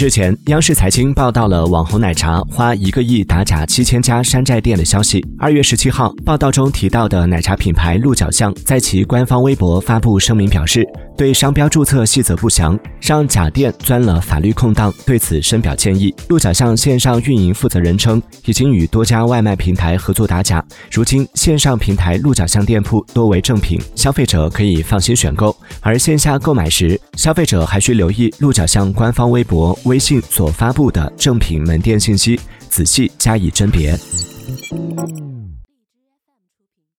日前，央视财经报道了网红奶茶花一个亿打假七千家山寨店的消息。二月十七号，报道中提到的奶茶品牌鹿角巷在其官方微博发布声明表示，对商标注册细则不详，让假店钻了法律空档，对此深表歉意。鹿角巷线上运营负责人称，已经与多家外卖平台合作打假，如今线上平台鹿角巷店铺多为正品，消费者可以放心选购。而线下购买时，消费者还需留意鹿角巷官方微博。微信所发布的正品门店信息，仔细加以甄别。